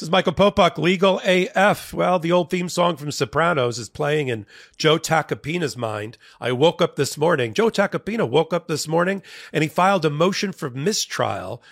This is Michael Popok, Legal AF. Well, the old theme song from Sopranos is playing in Joe Tacopina's mind. I woke up this morning. Joe Tacopina woke up this morning and he filed a motion for mistrial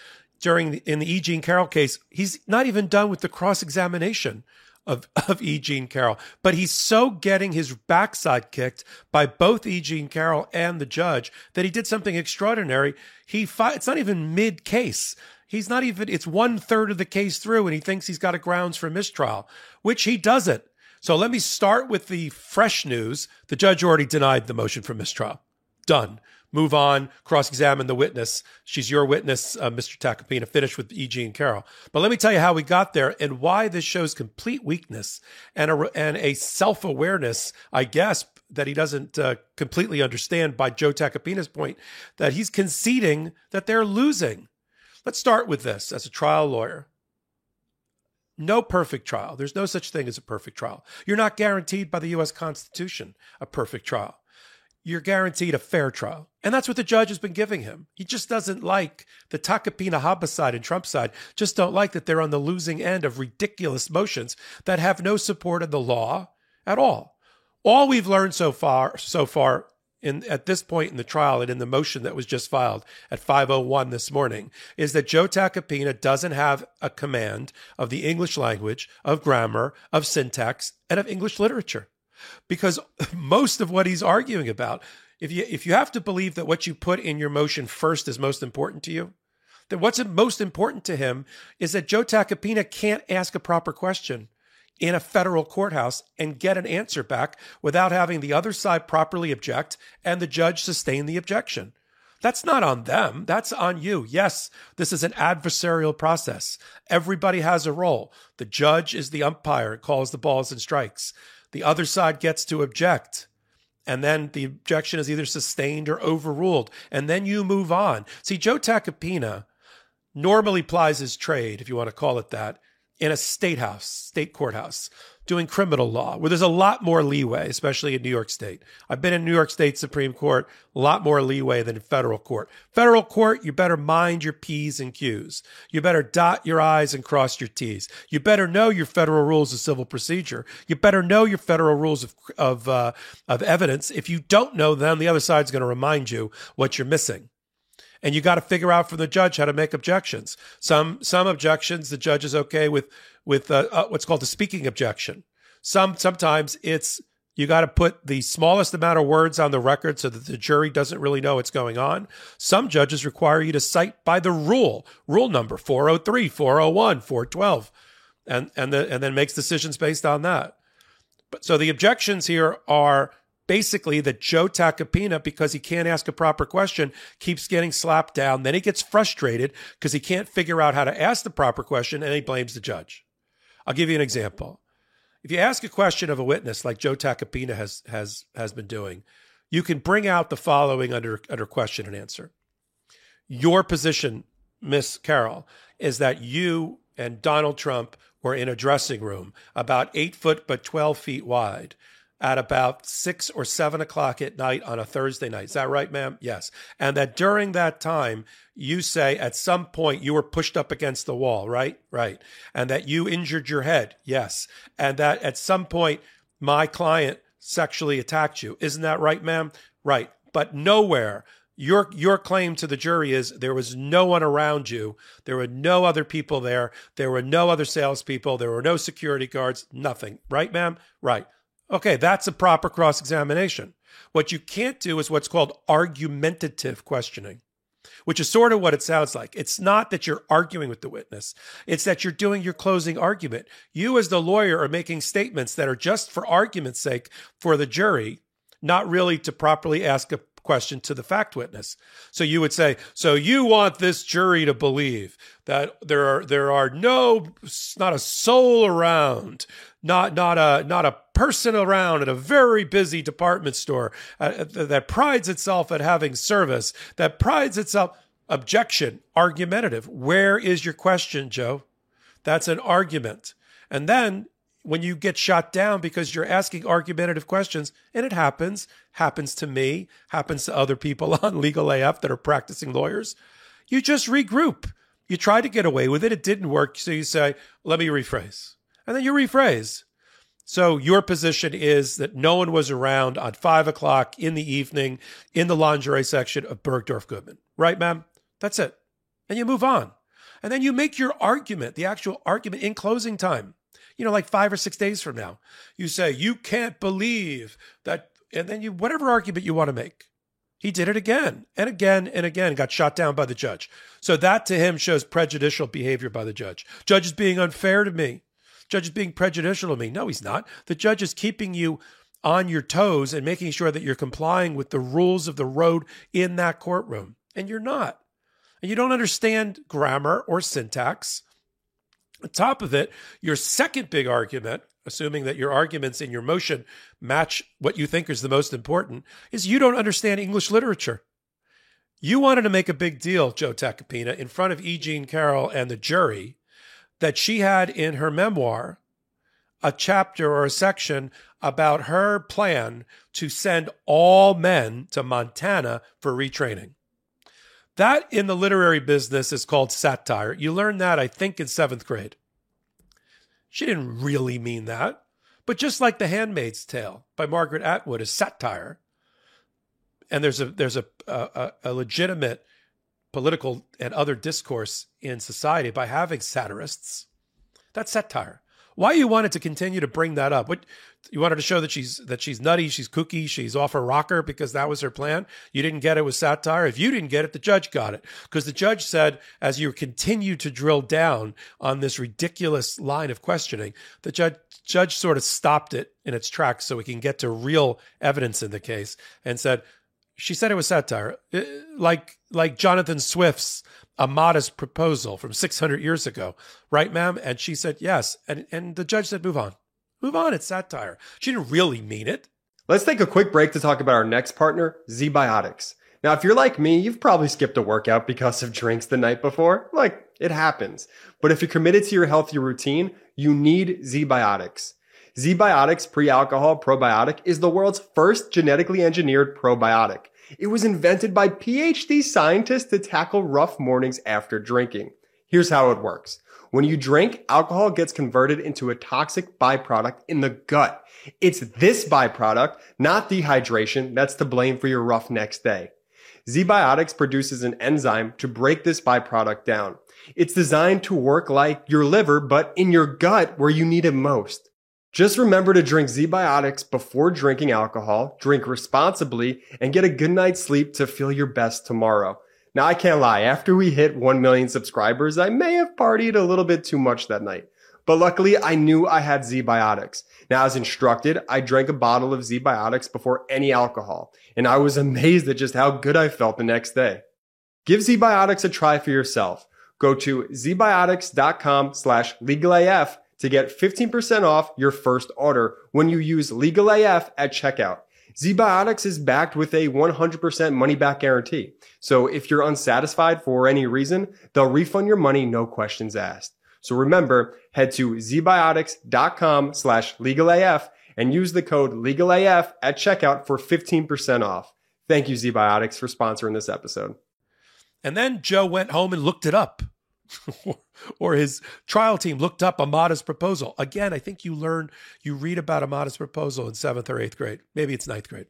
during the, in the E. Jean Carroll case. He's not even done with the cross examination of, of E. Jean Carroll, but he's so getting his backside kicked by both E. Jean Carroll and the judge that he did something extraordinary. He fi- it's not even mid case. He's not even, it's one third of the case through and he thinks he's got a grounds for mistrial, which he doesn't. So let me start with the fresh news. The judge already denied the motion for mistrial. Done. Move on, cross examine the witness. She's your witness, uh, Mr. Tacopina. Finish with E. Jean Carroll. But let me tell you how we got there and why this shows complete weakness and a, and a self awareness, I guess, that he doesn't uh, completely understand by Joe Tacopina's point that he's conceding that they're losing. Let's start with this as a trial lawyer. No perfect trial. There's no such thing as a perfect trial. You're not guaranteed by the US Constitution a perfect trial. You're guaranteed a fair trial. And that's what the judge has been giving him. He just doesn't like the Tacopina Habba side and Trump side, just don't like that they're on the losing end of ridiculous motions that have no support in the law at all. All we've learned so far so far in at this point in the trial and in the motion that was just filed at 501 this morning is that Joe Tacopina doesn't have a command of the English language, of grammar, of syntax, and of English literature. Because most of what he's arguing about, if you if you have to believe that what you put in your motion first is most important to you, then what's most important to him is that Joe Tacopina can't ask a proper question in a federal courthouse and get an answer back without having the other side properly object and the judge sustain the objection. That's not on them. That's on you. Yes, this is an adversarial process. Everybody has a role. The judge is the umpire, calls the balls and strikes. The other side gets to object. And then the objection is either sustained or overruled. And then you move on. See, Joe Tacopina normally plies his trade, if you want to call it that, in a state house, state courthouse, doing criminal law, where there's a lot more leeway, especially in New York State. I've been in New York State Supreme Court, a lot more leeway than in federal court. Federal court, you better mind your P's and Q's. You better dot your I's and cross your T's. You better know your federal rules of civil procedure. You better know your federal rules of, of, uh, of evidence. If you don't know them, the other side's going to remind you what you're missing and you got to figure out from the judge how to make objections. Some some objections the judge is okay with with uh, uh, what's called a speaking objection. Some sometimes it's you got to put the smallest amount of words on the record so that the jury doesn't really know what's going on. Some judges require you to cite by the rule, rule number 403, 401, 412, and and the, and then makes decisions based on that. But so the objections here are basically that Joe Tacopina, because he can't ask a proper question, keeps getting slapped down. Then he gets frustrated because he can't figure out how to ask the proper question and he blames the judge. I'll give you an example. If you ask a question of a witness like Joe Tacopina has has has been doing, you can bring out the following under under question and answer. Your position, Miss Carroll, is that you and Donald Trump were in a dressing room about eight foot but 12 feet wide at about six or seven o'clock at night on a Thursday night. Is that right, ma'am? Yes. And that during that time, you say at some point you were pushed up against the wall, right? Right. And that you injured your head. Yes. And that at some point my client sexually attacked you. Isn't that right, ma'am? Right. But nowhere your your claim to the jury is there was no one around you. There were no other people there. There were no other salespeople. There were no security guards. Nothing. Right, ma'am? Right. Okay, that's a proper cross examination. What you can't do is what's called argumentative questioning, which is sort of what it sounds like. It's not that you're arguing with the witness, it's that you're doing your closing argument. You, as the lawyer, are making statements that are just for argument's sake for the jury, not really to properly ask a question to the fact witness. So you would say, so you want this jury to believe that there are there are no not a soul around, not not a not a person around at a very busy department store uh, that prides itself at having service, that prides itself objection, argumentative. Where is your question, Joe? That's an argument. And then when you get shot down because you're asking argumentative questions, and it happens, happens to me, happens to other people on Legal AF that are practicing lawyers, you just regroup. You try to get away with it, it didn't work. So you say, let me rephrase. And then you rephrase. So your position is that no one was around on five o'clock in the evening in the lingerie section of Bergdorf Goodman, right, ma'am? That's it. And you move on. And then you make your argument, the actual argument in closing time you know, like five or six days from now, you say, you can't believe that. And then you, whatever argument you want to make. He did it again and again and again, got shot down by the judge. So that to him shows prejudicial behavior by the judge. Judge is being unfair to me. Judge is being prejudicial to me. No, he's not. The judge is keeping you on your toes and making sure that you're complying with the rules of the road in that courtroom. And you're not. And you don't understand grammar or syntax. On top of it, your second big argument, assuming that your arguments in your motion match what you think is the most important, is you don't understand English literature. You wanted to make a big deal, Joe Tacopina, in front of E. Jean Carroll and the jury that she had in her memoir a chapter or a section about her plan to send all men to Montana for retraining. That in the literary business is called satire. You learn that, I think, in seventh grade. She didn't really mean that. But just like The Handmaid's Tale by Margaret Atwood is satire, and there's a there's a, a, a legitimate political and other discourse in society by having satirists. That's satire. Why you wanted to continue to bring that up? What you wanted to show that she's that she's nutty, she's kooky, she's off her rocker because that was her plan. You didn't get it with satire. If you didn't get it, the judge got it because the judge said, as you continue to drill down on this ridiculous line of questioning, the judge judge sort of stopped it in its tracks so we can get to real evidence in the case and said she said it was satire, uh, like like Jonathan Swift's a modest proposal from 600 years ago, right, ma'am? And she said, yes. And, and the judge said, move on. Move on. It's satire. She didn't really mean it. Let's take a quick break to talk about our next partner, ZBiotics. Now, if you're like me, you've probably skipped a workout because of drinks the night before. Like, it happens. But if you're committed to your healthy routine, you need ZBiotics. ZBiotics pre-alcohol probiotic is the world's first genetically engineered probiotic. It was invented by PhD scientists to tackle rough mornings after drinking. Here's how it works. When you drink, alcohol gets converted into a toxic byproduct in the gut. It's this byproduct, not dehydration, that's to blame for your rough next day. ZBiotics produces an enzyme to break this byproduct down. It's designed to work like your liver, but in your gut where you need it most. Just remember to drink ZBiotics before drinking alcohol, drink responsibly, and get a good night's sleep to feel your best tomorrow. Now, I can't lie. After we hit 1 million subscribers, I may have partied a little bit too much that night. But luckily, I knew I had ZBiotics. Now, as instructed, I drank a bottle of ZBiotics before any alcohol, and I was amazed at just how good I felt the next day. Give ZBiotics a try for yourself. Go to zbiotics.com slash legalaf to get 15% off your first order when you use Legal AF at checkout. ZBiotics is backed with a 100% money back guarantee. So if you're unsatisfied for any reason, they'll refund your money, no questions asked. So remember, head to zbiotics.com slash legalaf and use the code legalaf at checkout for 15% off. Thank you, ZBiotics, for sponsoring this episode. And then Joe went home and looked it up. or his trial team looked up a modest proposal. Again, I think you learn, you read about a modest proposal in seventh or eighth grade. Maybe it's ninth grade.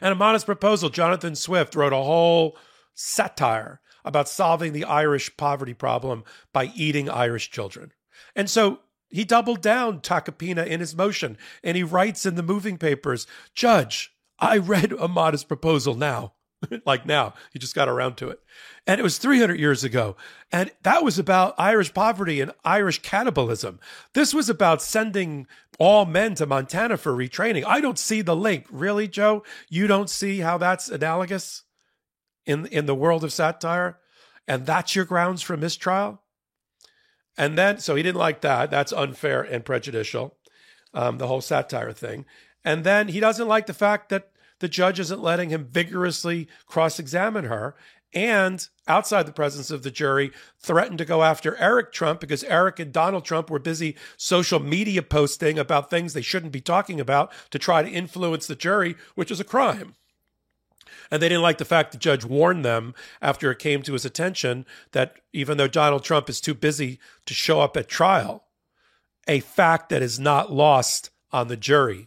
And a modest proposal, Jonathan Swift wrote a whole satire about solving the Irish poverty problem by eating Irish children. And so he doubled down Tacopina in his motion and he writes in the moving papers, Judge, I read a modest proposal now, like now. He just got around to it. And it was 300 years ago. And that was about Irish poverty and Irish cannibalism. This was about sending all men to Montana for retraining. I don't see the link. Really, Joe? You don't see how that's analogous in, in the world of satire? And that's your grounds for mistrial? And then, so he didn't like that. That's unfair and prejudicial, um, the whole satire thing. And then he doesn't like the fact that the judge isn't letting him vigorously cross examine her and outside the presence of the jury threatened to go after Eric Trump because Eric and Donald Trump were busy social media posting about things they shouldn't be talking about to try to influence the jury, which is a crime. And they didn't like the fact the judge warned them after it came to his attention that even though Donald Trump is too busy to show up at trial, a fact that is not lost on the jury.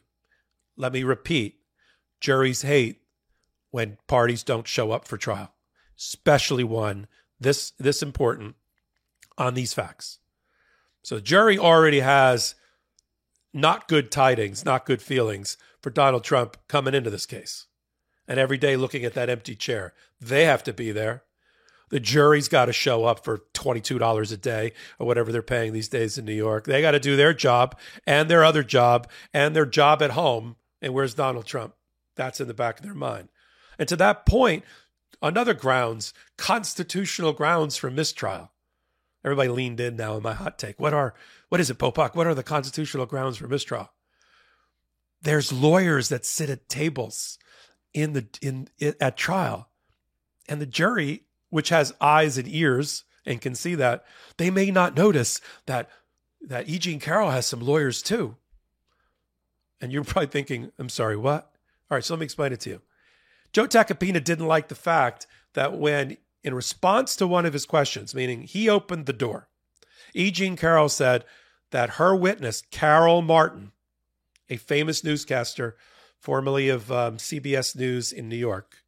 Let me repeat juries hate when parties don't show up for trial, especially one this, this important on these facts. So the jury already has not good tidings, not good feelings for Donald Trump coming into this case and every day looking at that empty chair. They have to be there. The jury's got to show up for $22 a day or whatever they're paying these days in New York. They got to do their job and their other job and their job at home. And where's Donald Trump? That's in the back of their mind. And to that point, another grounds, constitutional grounds for mistrial. Everybody leaned in now in my hot take. What are what is it, Popok? What are the constitutional grounds for mistrial? There's lawyers that sit at tables in the in, in at trial, and the jury, which has eyes and ears and can see that, they may not notice that that E. Jean Carroll has some lawyers too. And you're probably thinking, I'm sorry, what? All right, so let me explain it to you. Joe Tacopina didn't like the fact that when, in response to one of his questions, meaning he opened the door, E. Jean Carroll said that her witness, Carol Martin, a famous newscaster formerly of um, CBS News in New York,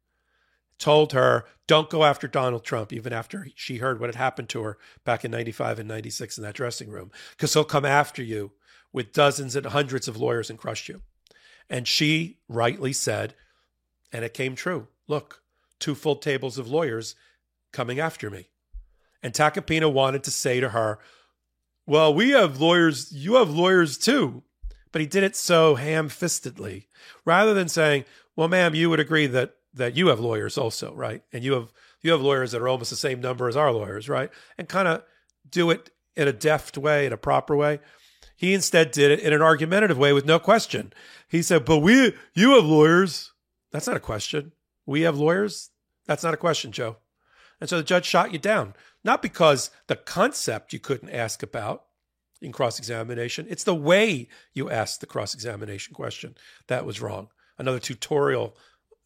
told her, don't go after Donald Trump, even after she heard what had happened to her back in 95 and 96 in that dressing room, because he'll come after you with dozens and hundreds of lawyers and crush you. And she rightly said, and it came true look, two full tables of lawyers coming after me. And Tacopina wanted to say to her, well, we have lawyers, you have lawyers too but he did it so ham-fistedly rather than saying, "Well, ma'am, you would agree that that you have lawyers also, right? And you have you have lawyers that are almost the same number as our lawyers, right?" And kind of do it in a deft way, in a proper way. He instead did it in an argumentative way with no question. He said, "But we you have lawyers." That's not a question. We have lawyers? That's not a question, Joe. And so the judge shot you down, not because the concept you couldn't ask about, in cross examination. It's the way you asked the cross examination question that was wrong. Another tutorial,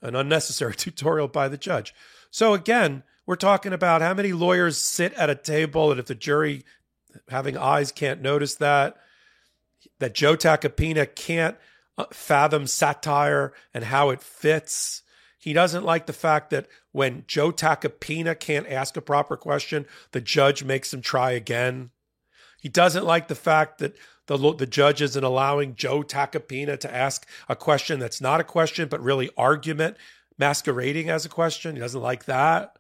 an unnecessary tutorial by the judge. So again, we're talking about how many lawyers sit at a table, and if the jury having eyes can't notice that, that Joe Tacopina can't uh, fathom satire and how it fits. He doesn't like the fact that when Joe Tacopina can't ask a proper question, the judge makes him try again. He doesn't like the fact that the the judge isn't allowing Joe Tacopina to ask a question that's not a question, but really argument masquerading as a question. He doesn't like that.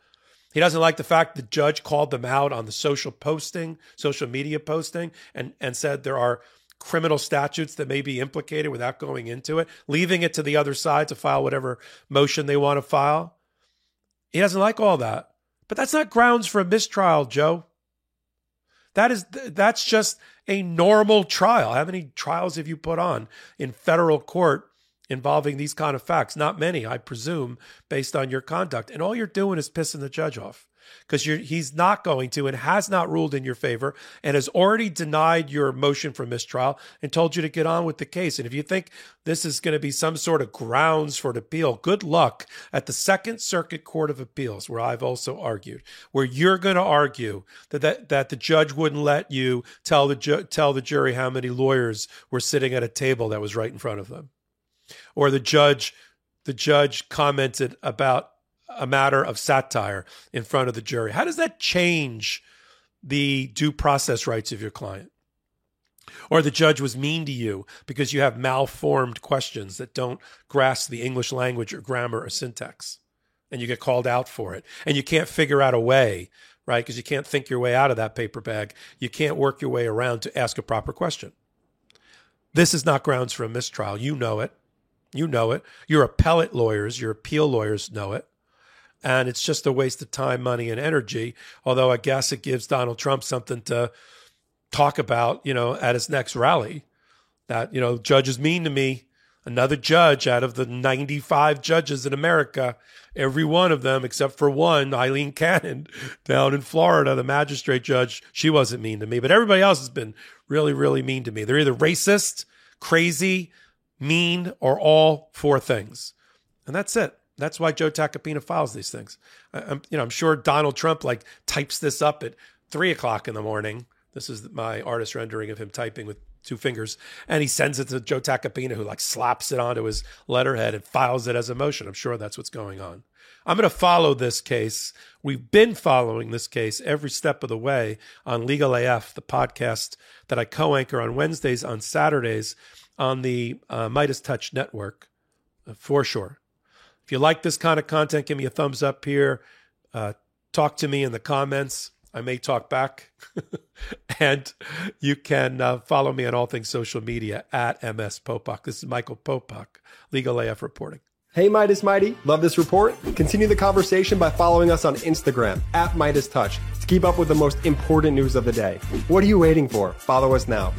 He doesn't like the fact the judge called them out on the social posting, social media posting, and, and said there are criminal statutes that may be implicated without going into it, leaving it to the other side to file whatever motion they want to file. He doesn't like all that. But that's not grounds for a mistrial, Joe. That is that's just a normal trial. How many trials have you put on in federal court involving these kind of facts? Not many, I presume, based on your conduct. And all you're doing is pissing the judge off because he's not going to and has not ruled in your favor and has already denied your motion for mistrial and told you to get on with the case. And if you think this is going to be some sort of grounds for an appeal, good luck at the Second Circuit Court of Appeals, where I've also argued, where you're going to argue that that, that the judge wouldn't let you tell the ju- tell the jury how many lawyers were sitting at a table that was right in front of them, or the judge the judge commented about a matter of satire in front of the jury. How does that change the due process rights of your client? or the judge was mean to you because you have malformed questions that don't grasp the English language or grammar or syntax, and you get called out for it, and you can't figure out a way, right? Because you can't think your way out of that paper bag. You can't work your way around to ask a proper question. This is not grounds for a mistrial. You know it. You know it. Your appellate lawyers, your appeal lawyers know it. And it's just a waste of time, money, and energy. Although I guess it gives Donald Trump something to talk about, you know, at his next rally. That, you know, judges mean to me. Another judge out of the 95 judges in America, every one of them except for one, Aileen Cannon down in Florida, the magistrate judge, she wasn't mean to me, but everybody else has been really, really mean to me. They're either racist, crazy, mean, or all four things. And that's it. That's why Joe Tacopina files these things. I'm, you know, I'm sure Donald Trump like types this up at three o'clock in the morning. This is my artist rendering of him typing with two fingers, and he sends it to Joe Tacopina, who like slaps it onto his letterhead and files it as a motion. I'm sure that's what's going on. I'm going to follow this case. We've been following this case every step of the way on Legal AF, the podcast that I co anchor on Wednesdays, on Saturdays on the uh, MeidasTouch network uh, for sure. If you like this kind of content, give me a thumbs up here. Uh, talk to me in the comments. I may talk back. and you can uh, follow me on all things social media at MS Popok. This is Michael Popok, Legal AF reporting. Hey, Meidas Mighty. Love this report? Continue the conversation by following us on Instagram at MeidasTouch to keep up with the most important news of the day. What are you waiting for? Follow us now.